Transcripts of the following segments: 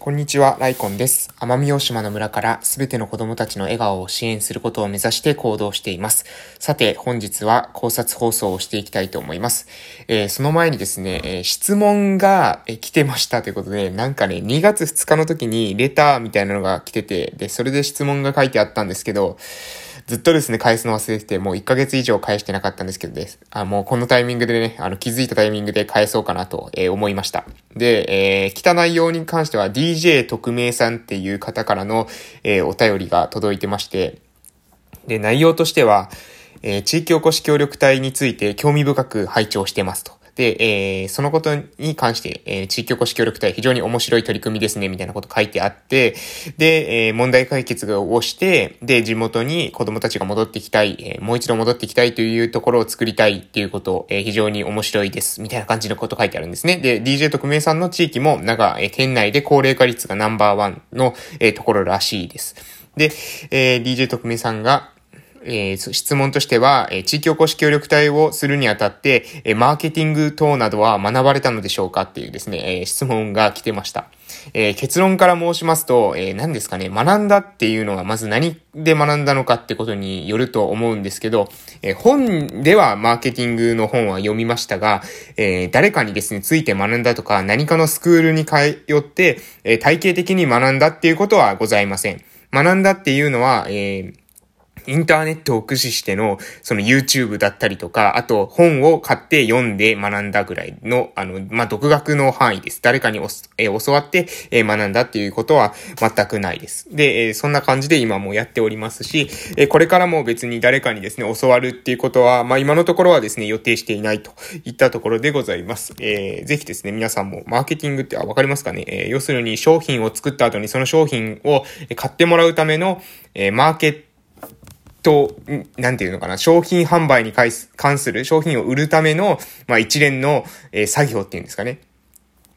こんにちは、ライコンです。奄美大島の村からすべての子供たちの笑顔を支援することを目指して行動しています。さて、本日は考察放送をしていきたいと思います。えー、その前にですね、えー、質問が、えー、来てましたということで、なんかね、2月2日の時にレターみたいなのが来てて、で、それで質問が書いてあったんですけど、ずっとですね、返すの忘れてて、もう1ヶ月以上返してなかったんですけどです。あ、もうこのタイミングでね、あの、気づいたタイミングで返そうかなと、えー、思いました。で、えー、来た内容に関しては DJ 特命さんっていう方からの、えー、お便りが届いてまして、で、内容としては、えー、地域おこし協力隊について興味深く拝聴してますと。で、えー、そのことに関して、えー、地域おこし協力隊非常に面白い取り組みですね、みたいなこと書いてあって、で、えー、問題解決をして、で、地元に子供たちが戻ってきたい、えー、もう一度戻ってきたいというところを作りたいっていうこと、えー、非常に面白いです、みたいな感じのこと書いてあるんですね。で、DJ 特命さんの地域も、なんか、えー、県内で高齢化率がナンバーワンの、えー、ところらしいです。で、えー、DJ 特命さんが、えー、質問としては、えー、地域おこし協力隊をするにあたって、えー、マーケティング等などは学ばれたのでしょうかっていうですね、え質問が来てました。え結論から申しますと、え何ですかね、学んだっていうのはまず何で学んだのかってことによると思うんですけど、え本ではマーケティングの本は読みましたが、え誰かにですね、ついて学んだとか、何かのスクールに通って、え体系的に学んだっていうことはございません。学んだっていうのは、えーインターネットを駆使しての、その YouTube だったりとか、あと本を買って読んで学んだぐらいの、あの、まあ、独学の範囲です。誰かにえ教わって、え学んだっていうことは全くないです。で、えそんな感じで今もやっておりますし、えこれからも別に誰かにですね、教わるっていうことは、まあ、今のところはですね、予定していないといったところでございます。えー、ぜひですね、皆さんもマーケティングってあわかりますかね、えー、要するに商品を作った後にその商品を買ってもらうための、えー、マーケットと、なんていうのかな、商品販売に関する、商品を売るための、まあ一連の、えー、作業っていうんですかね。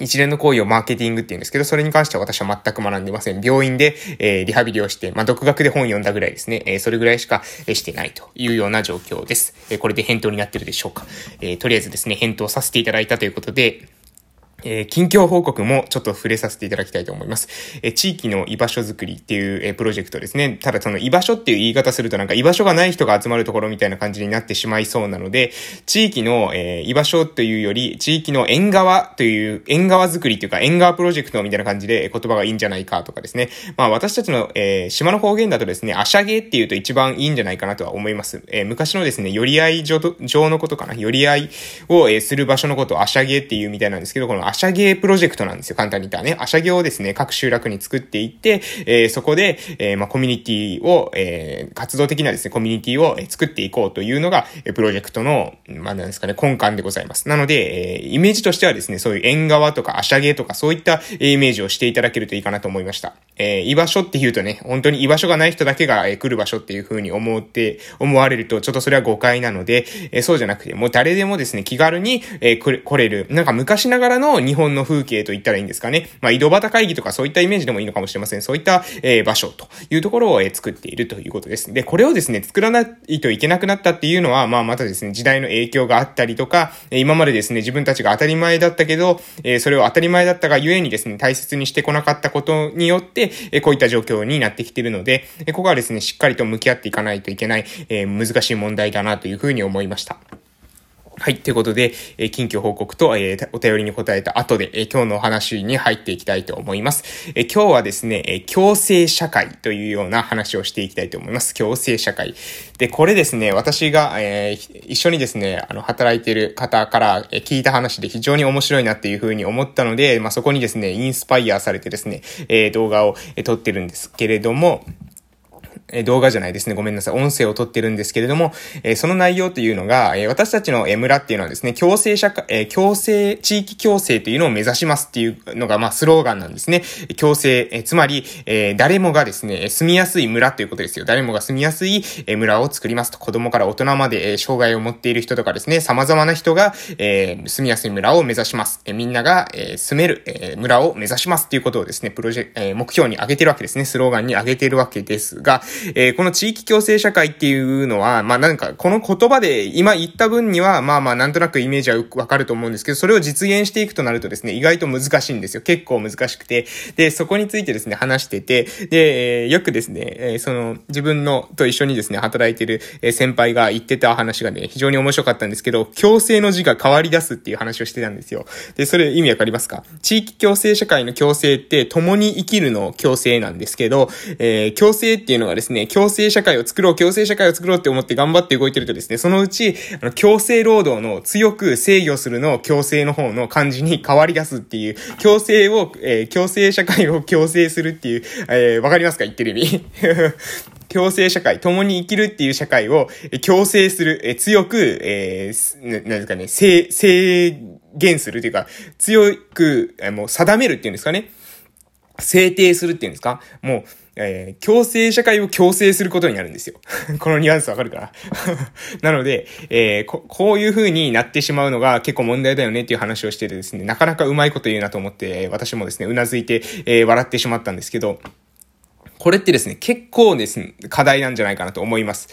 一連の行為をマーケティングって言うんですけど、それに関しては私は全く学んでません。病院で、えー、リハビリをして、まあ、独学で本読んだぐらいですね。えー、それぐらいしか、えー、してないというような状況です。え、これで返答になってるでしょうか。え、とりあえずですね、返答させていただいたということで、えー、近況報告もちょっと触れさせていただきたいと思います。えー、地域の居場所づくりっていう、えー、プロジェクトですね。ただその居場所っていう言い方するとなんか居場所がない人が集まるところみたいな感じになってしまいそうなので、地域の、え居場所というより、地域の縁側という、縁側づくりというか縁側プロジェクトみたいな感じで言葉がいいんじゃないかとかですね。まあ私たちの、え島の方言だとですね、アシャゲっていうと一番いいんじゃないかなとは思います。え昔のですね、寄り合い上のことかな。寄り合いを、えする場所のことをアシャゲっていうみたいなんですけど、このアシャゲープロジェクトなんですよ。簡単に言ったらね。アシャギをですね、各集落に作っていって、えー、そこで、えー、まあ、コミュニティを、えー、活動的なですね、コミュニティを作っていこうというのが、えプロジェクトの、まあ、なんですかね、根幹でございます。なので、えー、イメージとしてはですね、そういう縁側とかアシャゲとかそういったイメージをしていただけるといいかなと思いました。えー、居場所って言うとね、本当に居場所がない人だけが、え、来る場所っていう風に思って、思われると、ちょっとそれは誤解なので、えー、そうじゃなくて、もう誰でもですね、気軽に、えー、来れる、なんか昔ながらの日本の風景と言ったらいいんですかね。まあ、井戸端会議とかそういったイメージでもいいのかもしれません。そういった、えー、場所というところを、えー、作っているということです。で、これをですね、作らないといけなくなったっていうのは、まあ、またですね、時代の影響があったりとか、今までですね、自分たちが当たり前だったけど、えー、それを当たり前だったがゆえにですね、大切にしてこなかったことによって、えー、こういった状況になってきているので、ここはですね、しっかりと向き合っていかないといけない、えー、難しい問題だなというふうに思いました。はい。ということで、えー、近況報告と、えー、お便りに答えた後で、えー、今日のお話に入っていきたいと思います。え、今日はですね、え、共生社会というような話をしていきたいと思います。共生社会。で、これですね、私が、え、一緒にですね、あの、働いている方から、え、聞いた話で非常に面白いなっていうふうに思ったので、まあ、そこにですね、インスパイアされてですね、え、動画を、え、撮ってるんですけれども、え動画じゃないですね。ごめんなさい。音声を撮ってるんですけれども、えその内容というのが、え私たちの村っていうのはですね、共生社会、え共生、地域共生というのを目指しますっていうのが、まあ、スローガンなんですね。共生、えつまり、え誰もがですね、住みやすい村ということですよ。誰もが住みやすい村を作りますと。子供から大人まで、え障害を持っている人とかですね、様々な人が、え住みやすい村を目指します。えみんなが、え住める、え村を目指しますっていうことをですね、プロジェクト、え目標に上げてるわけですね。スローガンに上げてるわけですが、えー、この地域共生社会っていうのは、まあなんか、この言葉で今言った分には、まあまあなんとなくイメージはわかると思うんですけど、それを実現していくとなるとですね、意外と難しいんですよ。結構難しくて。で、そこについてですね、話してて、で、よくですね、え、その、自分の、と一緒にですね、働いてる、先輩が言ってた話がね、非常に面白かったんですけど、共生の字が変わり出すっていう話をしてたんですよ。で、それ意味わかりますか？地域共生社会の共生って、共に生きるの共生なんですけど、えー、共生っていうのがですね、ね共生社会を作ろう、共生社会を作ろうって思って頑張って動いてるとですね、そのうち、あの、強制労働の強く制御するの共生の方の漢字に変わり出すっていう、共生を、えー、共生社会を 共生するっていう、えー、わかりますか言ってる意味？共生社会、共に生きるっていう社会を強制する、え強く、えー、ななんですかね、制、制限するというか、強く、えもう定めるっていうんですかね？制定するっていうんですか？もう、えー、共生社会を強制することになるんですよ。このニュアンスわかるかな？なので、えー、こ、こういう風になってしまうのが結構問題だよねっていう話をしててですね、なかなかうまいこと言うなと思って、私もですね、うなずいて、えー、笑ってしまったんですけど、これってですね、結構ですね、課題なんじゃないかなと思います。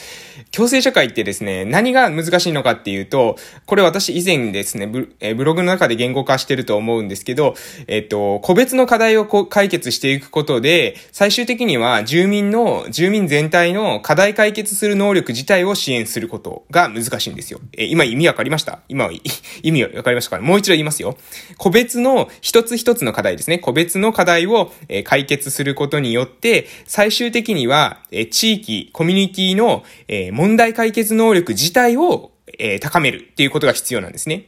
共生社会ってですね、何が難しいのかっていうと、これ私以前ですね、ブえブログの中で言語化してると思うんですけど、えっと、個別の課題をこ解決していくことで、最終的には住民の、住民全体の課題解決する能力自体を支援することが難しいんですよ。え今意味わかりました？今は 意味わかりましたからもう一度言いますよ。個別の一つ一つの課題ですね。個別の課題を、え解決することによって、最終的には、え地域、コミュニティの、え問題解決能力自体を、え高めるっていうことが必要なんですね。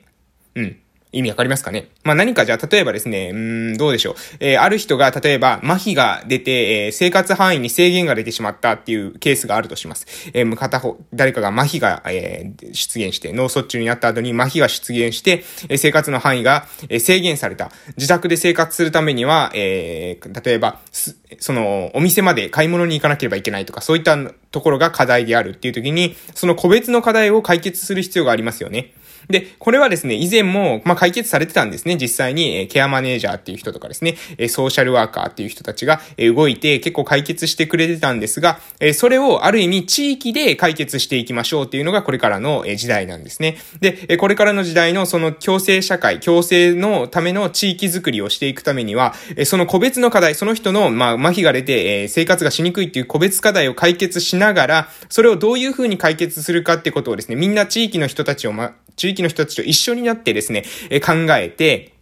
うん。意味わかりますかね？まあ、何かじゃあ、例えばですね、うん、どうでしょう？えー、ある人が、例えば、麻痺が出て、えー、生活範囲に制限が出てしまったっていうケースがあるとします。えー、片方、誰かが麻痺が、えー、出現して、脳卒中になった後に麻痺が出現して、えー、生活の範囲が、えー、制限された。自宅で生活するためには、えー、例えば、その、お店まで買い物に行かなければいけないとか、そういったところが課題であるっていう時に、その個別の課題を解決する必要がありますよね。で、これはですね、以前も、まあ、解決されてたんですね。実際に、えケアマネージャーっていう人とかですね、えソーシャルワーカーっていう人たちが、え動いて結構解決してくれてたんですが、えそれをある意味地域で解決していきましょうっていうのがこれからの、え時代なんですね。で、えこれからの時代のその共生社会、共生のための地域づくりをしていくためには、えその個別の課題、その人の、まあ、麻痺が出て、え生活がしにくいっていう個別課題を解決しながら、それをどういうふうに解決するかってことをですね、みんな地域の人たちを、ま、地域の人たちと一緒になってですね、え考えて、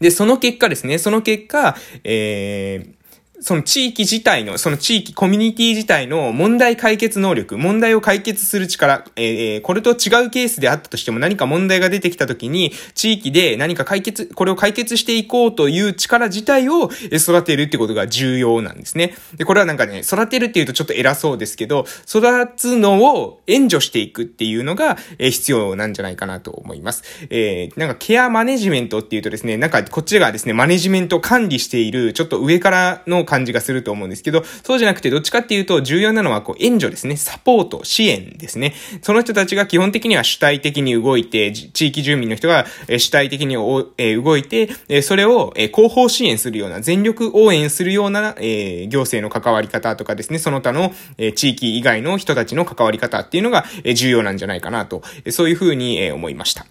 で、その結果ですね、その結果、えー、その地域自体の、その地域、コミュニティ自体の問題解決能力、問題を解決する力、えー、これと違うケースであったとしても何か問題が出てきたときに、地域で何か解決、これを解決していこうという力自体を育てるってことが重要なんですね。で、これはなんかね、育てるっていうとちょっと偉そうですけど、育つのを援助していくっていうのが、えー、必要なんじゃないかなと思います。えー、なんかケアマネジメントっていうとですね、なんかこっちがですね、マネジメント管理している、ちょっと上からの感じがすると思うんですけど、そうじゃなくてどっちかっていうと重要なのはこう援助ですね。サポート、支援ですね。その人たちが基本的には主体的に動いて、地域住民の人が主体的に動いて、それを後方支援するような、全力応援するような、え行政の関わり方とかですね、その他の、え地域以外の人たちの関わり方っていうのが、重要なんじゃないかなと、そういうふうに、思いました。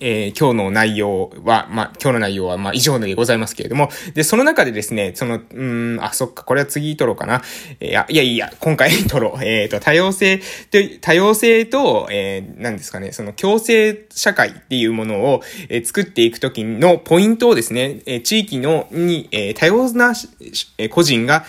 えー、今日の内容は、まあ、今日の内容は、まあ、以上でございますけれども、で、その中でですね、その、うん、あ、そっか、これは次撮ろうかな。えー、いや、いやいや、今回撮ろう。えっ、ー、と、多様性と、多様性と、えー、何ですかね、その共生社会っていうものを、えー、作っていくときのポイントをですね、えー、地域の、に、えー、多様な、えー、個人が、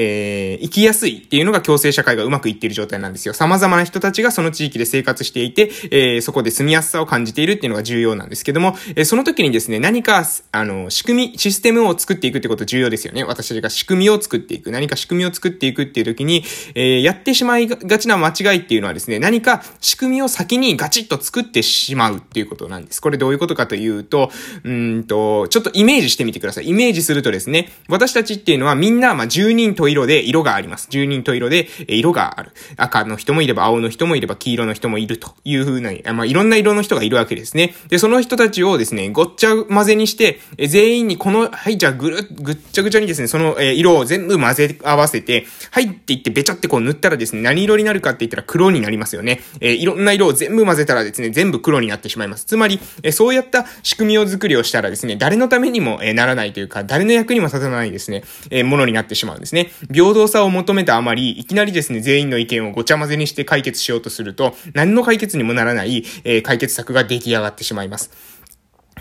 えー、生きやすいっていうのが共生社会がうまくいっている状態なんですよ。様々な人たちがその地域で生活していて、えー、そこで住みやすさを感じているっていうのが重要なんですけども、えー、その時にですね、何か、あの、仕組み、システムを作っていくってこと重要ですよね。私たちが仕組みを作っていく。何か仕組みを作っていくっていう時に、え、やってしまいがちな間違いっていうのはですね、何か仕組みを先にガチッと作ってしまうっていうことなんです。これどういうことかというと、うんと、ちょっとイメージしてみてください。イメージするとですね、私たちっていうのはみんな、まあ、10人十十色で色があります。十人十色で色がある。赤の人もいれば青の人もいれば黄色の人もいるというふうな、まあ、いろんな色の人がいるわけですね。で、その人たちをですね、ごっちゃ混ぜにして、全員にこの、はい、じゃあぐる、ぐっちゃぐちゃにですね、その、色を全部混ぜ合わせて、はいって言ってべちゃってこう塗ったらですね、何色になるかって言ったら黒になりますよね。えー、いろんな色を全部混ぜたらですね、全部黒になってしまいます。つまり、えー、そうやった仕組みを作りをしたらですね、誰のためにも、えー、ならないというか、誰の役にも立たないですね、え、ものになってしまうんですね。平等さを求めたあまり、いきなりですね、全員の意見をごちゃ混ぜにして解決しようとすると、何の解決にもならない、えー、解決策が出来上がってしまいます。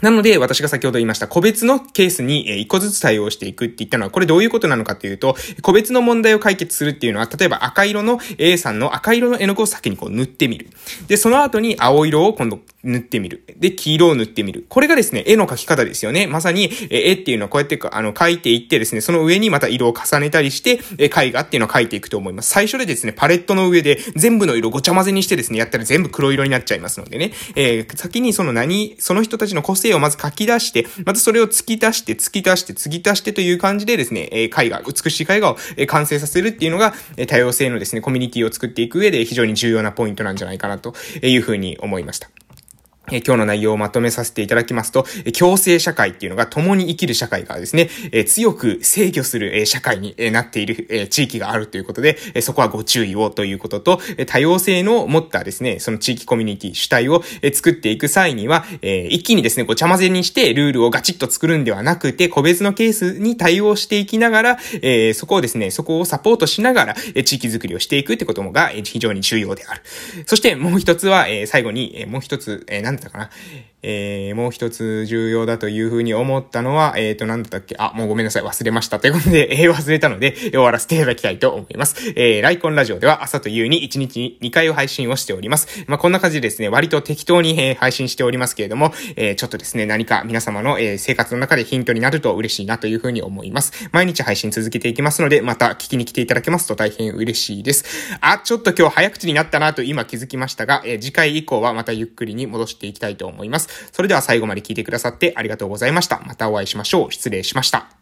なので、私が先ほど言いました、個別のケースに一個ずつ対応していくって言ったのは、これどういうことなのかというと、個別の問題を解決するっていうのは、例えば赤色の A さんの赤色の絵の具を先にこう塗ってみる。で、その後に青色を今度塗ってみる。で、黄色を塗ってみる。これがですね、絵の描き方ですよね。まさに、絵っていうのはこうやってあの描いていってですね、その上にまた色を重ねたりして、絵画っていうのを描いていくと思います。最初でですね、パレットの上で全部の色ごちゃ混ぜにしてですね、やったら全部黒色になっちゃいますのでね、えー、先にその何、その人たちの個性をまず書き出して、またそれを突き出して、突き出して、突き出してという感じでですね、え、絵画、美しい絵画を完成させるっていうのが、多様性のですね、コミュニティを作っていく上で非常に重要なポイントなんじゃないかなというふうに思いました。え今日の内容をまとめさせていただきますと、共生社会っていうのが共に生きる社会がですね、え強く制御する、え社会に、えなっている、え地域があるということで、えそこはご注意をということと、え多様性の持ったですね、その地域コミュニティ主体を、え作っていく際には、え一気にですね、ごちゃ混ぜにしてルールをガチッと作るんではなくて、個別のケースに対応していきながら、えそこをですね、そこをサポートしながら、え地域づくりをしていくってこともが、非常に重要である。そしてもう一つは、え最後に、えもう一つ、えー、だったかな。えー、もう一つ重要だというふうに思ったのは、えっ、ー、と、なんだったっけあ、もうごめんなさい、忘れました。ということで、えー、忘れたので、終わらせていただきたいと思います。えー、ライコンラジオでは朝と夕に1日に2回を配信をしております。まあ、こんな感じでですね、割と適当に、えー、配信しておりますけれども、えー、ちょっとですね、何か皆様の、えー、生活の中でヒントになると嬉しいなというふうに思います。毎日配信続けていきますので、また聞きに来ていただけますと大変嬉しいです。あ、ちょっと今日早口になったなと今気づきましたが、えー、次回以降はまたゆっくりに戻していきたいと思います。それでは最後まで聞いてくださってありがとうございました。またお会いしましょう。失礼しました。